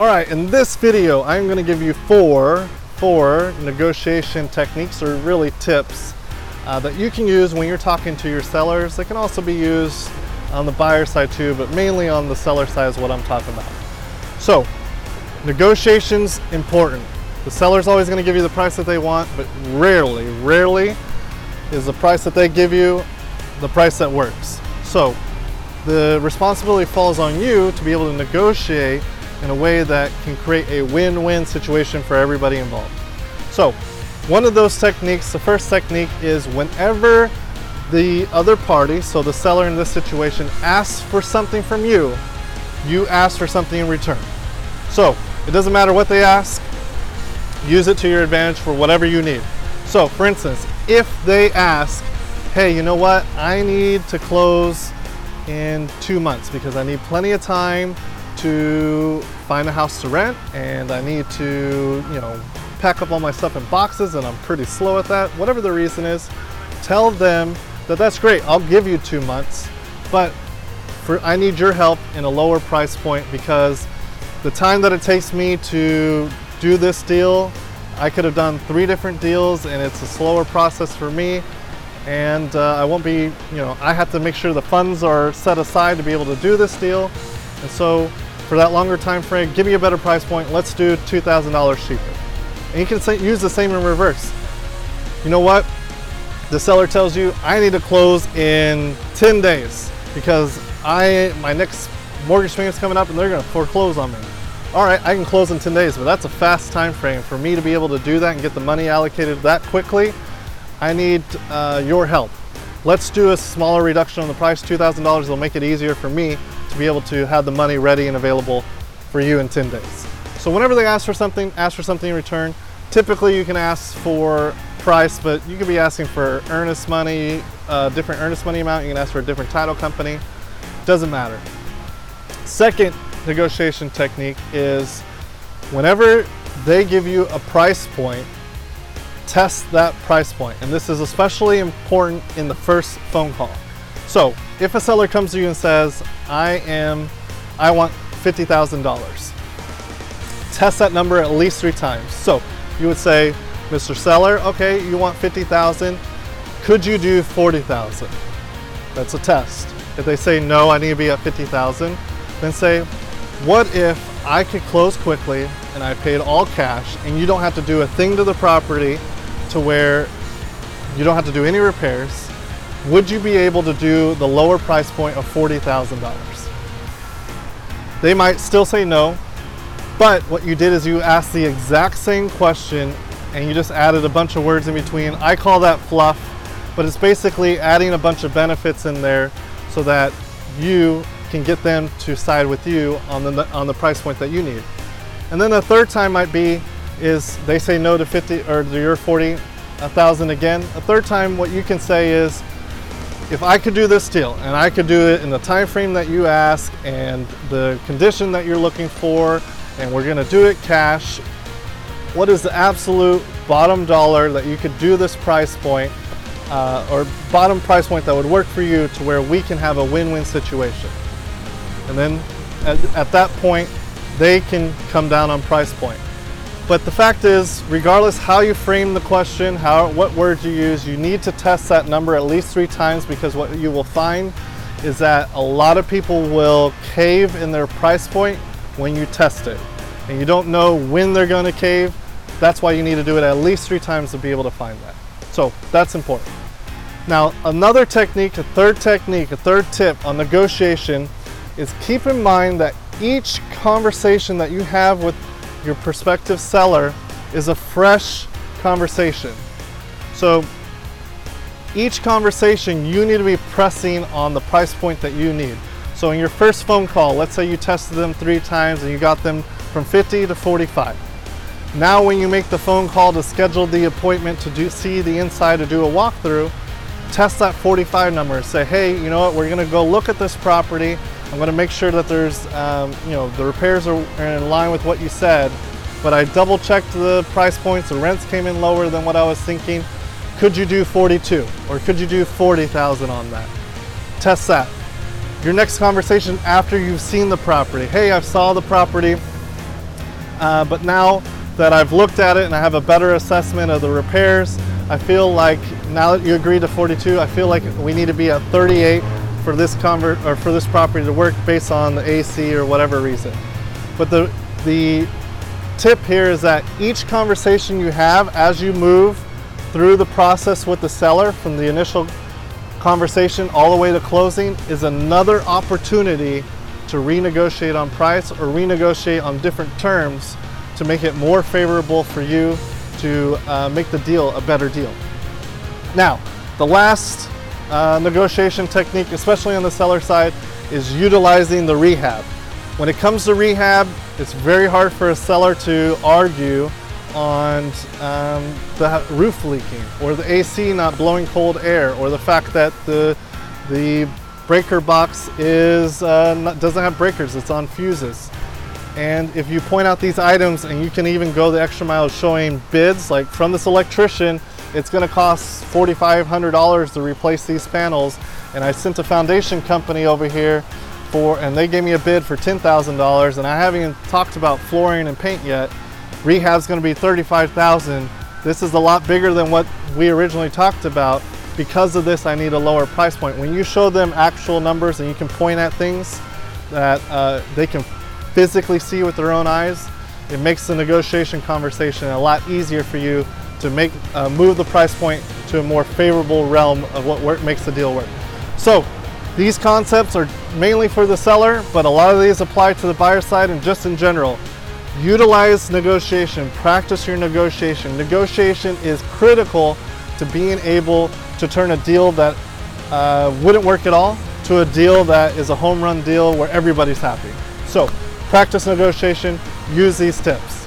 All right, in this video, I'm gonna give you four, four negotiation techniques or really tips uh, that you can use when you're talking to your sellers. They can also be used on the buyer side too, but mainly on the seller side is what I'm talking about. So, negotiations important. The seller's always gonna give you the price that they want, but rarely, rarely is the price that they give you the price that works. So, the responsibility falls on you to be able to negotiate in a way that can create a win-win situation for everybody involved. So, one of those techniques, the first technique is whenever the other party, so the seller in this situation, asks for something from you, you ask for something in return. So, it doesn't matter what they ask, use it to your advantage for whatever you need. So, for instance, if they ask, hey, you know what, I need to close in two months because I need plenty of time to find a house to rent and I need to, you know, pack up all my stuff in boxes and I'm pretty slow at that. Whatever the reason is, tell them that that's great. I'll give you two months, but for I need your help in a lower price point because the time that it takes me to do this deal, I could have done three different deals and it's a slower process for me and uh, I won't be, you know, I have to make sure the funds are set aside to be able to do this deal. And so for that longer time frame, give me a better price point. Let's do $2,000 cheaper. And you can use the same in reverse. You know what? The seller tells you, I need to close in 10 days because I my next mortgage payment's coming up and they're gonna foreclose on me. All right, I can close in 10 days, but that's a fast time frame. For me to be able to do that and get the money allocated that quickly, I need uh, your help. Let's do a smaller reduction on the price, $2,000 It'll make it easier for me to be able to have the money ready and available for you in 10 days. So whenever they ask for something, ask for something in return. Typically you can ask for price, but you could be asking for earnest money, uh, different earnest money amount. You can ask for a different title company. Doesn't matter. Second negotiation technique is whenever they give you a price point, test that price point. And this is especially important in the first phone call. So if a seller comes to you and says, I am, I want $50,000, test that number at least three times. So you would say, Mr. Seller, okay, you want 50,000. Could you do 40,000? That's a test. If they say no, I need to be at 50,000, then say, what if I could close quickly and I paid all cash and you don't have to do a thing to the property to where you don't have to do any repairs, would you be able to do the lower price point of $40,000? They might still say no, but what you did is you asked the exact same question and you just added a bunch of words in between. I call that fluff, but it's basically adding a bunch of benefits in there so that you can get them to side with you on the, on the price point that you need. And then the third time might be is they say no to 50 or to your 40 a thousand again. A third time what you can say is if I could do this deal and I could do it in the time frame that you ask and the condition that you're looking for and we're to do it cash, what is the absolute bottom dollar that you could do this price point uh, or bottom price point that would work for you to where we can have a win-win situation. And then at, at that point, they can come down on price point. But the fact is, regardless how you frame the question, how what words you use, you need to test that number at least three times because what you will find is that a lot of people will cave in their price point when you test it. And you don't know when they're going to cave. That's why you need to do it at least three times to be able to find that. So that's important. Now, another technique, a third technique, a third tip on negotiation is keep in mind that each conversation that you have with your prospective seller is a fresh conversation. So each conversation you need to be pressing on the price point that you need. So in your first phone call, let's say you tested them three times and you got them from 50 to 45. Now when you make the phone call to schedule the appointment to do, see the inside to do a walkthrough, test that 45 number. Say, hey, you know what, we're gonna go look at this property. I'm gonna make sure that there's, um, you know, the repairs are in line with what you said, but I double checked the price points, the rents came in lower than what I was thinking. Could you do 42 or could you do 40,000 on that? test that. Your next conversation after you've seen the property. Hey, I saw the property, uh, but now that I've looked at it and I have a better assessment of the repairs, I feel like now that you agreed to 42, I feel like we need to be at 38 for this convert or for this property to work based on the AC or whatever reason. But the the tip here is that each conversation you have as you move through the process with the seller from the initial conversation all the way to closing is another opportunity to renegotiate on price or renegotiate on different terms to make it more favorable for you to uh, make the deal a better deal. Now, the last uh, negotiation technique, especially on the seller side, is utilizing the rehab. When it comes to rehab, it's very hard for a seller to argue on um, the roof leaking or the AC not blowing cold air or the fact that the the breaker box is uh, not, doesn't have breakers, it's on fuses. And if you point out these items and you can even go the extra mile showing bids, like from this electrician, it's gonna cost $4,500 to replace these panels. And I sent a foundation company over here for, and they gave me a bid for $10,000 and I haven't even talked about flooring and paint yet. Rehab's gonna be 35,000. This is a lot bigger than what we originally talked about. Because of this, I need a lower price point. When you show them actual numbers and you can point at things that uh, they can physically see with their own eyes, it makes the negotiation conversation a lot easier for you to make uh, move the price point to a more favorable realm of what work, makes the deal work. So these concepts are mainly for the seller, but a lot of these apply to the buyer side and just in general. Utilize negotiation, practice your negotiation. Negotiation is critical to being able to turn a deal that uh, wouldn't work at all to a deal that is a home run deal where everybody's happy. So practice negotiation, use these tips.